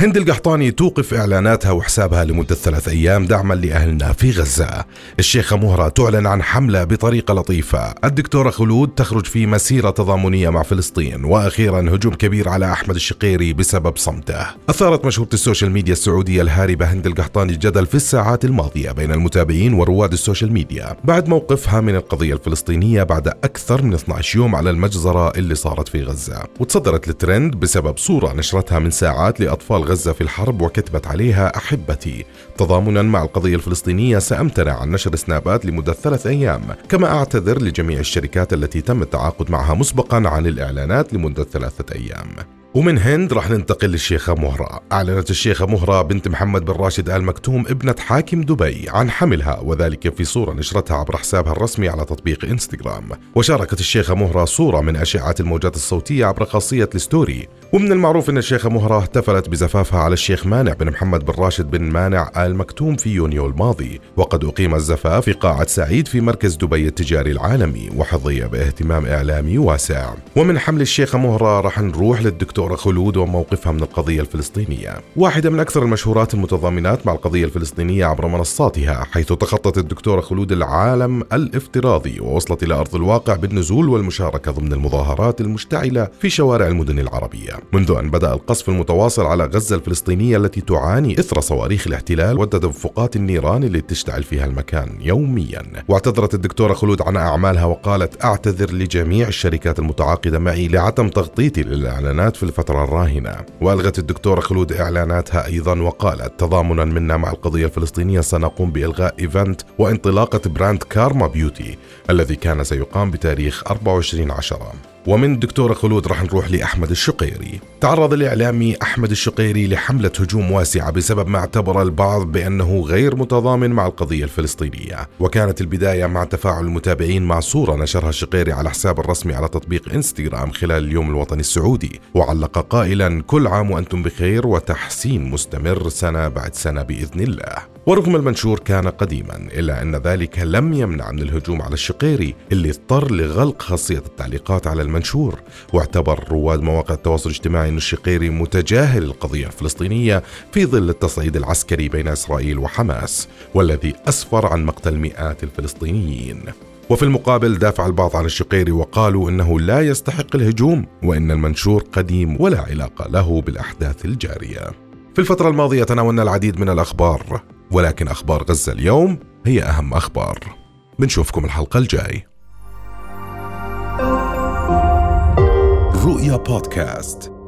هند القحطاني توقف إعلاناتها وحسابها لمدة ثلاث أيام دعما لأهلنا في غزة. الشيخة مهرة تعلن عن حملة بطريقة لطيفة. الدكتورة خلود تخرج في مسيرة تضامنية مع فلسطين وأخيرا هجوم كبير على أحمد الشقيري بسبب صمته. أثارت مشهورة السوشيال ميديا السعودية الهاربة هند القحطاني الجدل في الساعات الماضية بين المتابعين ورواد السوشيال ميديا. بعد موقفها من القضية الفلسطينية بعد أكثر من 12 يوم على المجزرة اللي صارت في غزة. وتصدرت الترند بسبب صورة نشرتها من ساعات لأطفال غزة في الحرب وكتبت عليها أحبتي. تضامنا مع القضية الفلسطينية سأمتنع عن نشر سنابات لمدة ثلاث أيام كما أعتذر لجميع الشركات التي تم التعاقد معها مسبقا عن الإعلانات لمدة ثلاثة أيام. ومن هند راح ننتقل للشيخة مهرة. أعلنت الشيخة مهرة بنت محمد بن راشد آل مكتوم ابنة حاكم دبي عن حملها وذلك في صورة نشرتها عبر حسابها الرسمي على تطبيق إنستغرام. وشاركت الشيخة مهرة صورة من أشعة الموجات الصوتية عبر خاصية الستوري. ومن المعروف أن الشيخة مهرة احتفلت بزفافها على الشيخ مانع بن محمد بن راشد بن مانع آل مكتوم في يونيو الماضي. وقد أقيم الزفاف في قاعة سعيد في مركز دبي التجاري العالمي وحظي باهتمام إعلامي واسع. ومن حمل الشيخة مهرة راح نروح للدكتورة خلود وموقفها من القضية الفلسطينية. واحدة من أكثر المشهورات المتضامنات مع القضية الفلسطينية عبر منصاتها حيث تخطت الدكتورة خلود العالم الافتراضي ووصلت إلى أرض الواقع بالنزول والمشاركة ضمن المظاهرات المشتعلة في شوارع المدن العربية. منذ أن بدأ القصف المتواصل على غزة الفلسطينية التي تعاني إثر صواريخ الاحتلال وتدفقات النيران اللي تشتعل فيها المكان يوميا. واعتذرت الدكتورة خلود عن أعمالها وقالت أعتذر لجميع الشركات المتعاقدة معي لعدم تغطيتي للإعلانات في الفترة الراهنة. وألغت الدكتورة خلود إعلاناتها أيضا وقالت تضامنا منا مع القضية الفلسطينية سنقوم بإلغاء event وانطلاقة brand كارما بيوتي الذي كان سيقام بتاريخ 24 عشرة. ومن دكتورة خلود راح نروح لأحمد الشقيري. تعرض الإعلامي أحمد الشقيري لحملة هجوم واسعة بسبب ما اعتبر البعض بأنه غير متضامن مع القضية الفلسطينية. وكانت البداية مع تفاعل المتابعين مع صورة نشرها الشقيري على حساب الرسمي على تطبيق إنستغرام خلال اليوم الوطني السعودي. وعلق قائلا كل عام وأنتم بخير وتحسين مستمر سنة بعد سنة بإذن الله. ورغم المنشور كان قديما إلا أن ذلك لم يمنع من الهجوم على الشقيري اللي اضطر لغلق خاصية التعليقات على المنشور واعتبر رواد مواقع التواصل الاجتماعي أن الشقيري متجاهل القضية الفلسطينية في ظل التصعيد العسكري بين إسرائيل وحماس والذي أسفر عن مقتل مئات الفلسطينيين وفي المقابل دافع البعض عن الشقيري وقالوا إنه لا يستحق الهجوم وإن المنشور قديم ولا علاقة له بالأحداث الجارية. في الفترة الماضية تناولنا العديد من الأخبار ولكن أخبار غزة اليوم هي أهم أخبار. بنشوفكم الحلقة الجاي. رؤيا بودكاست.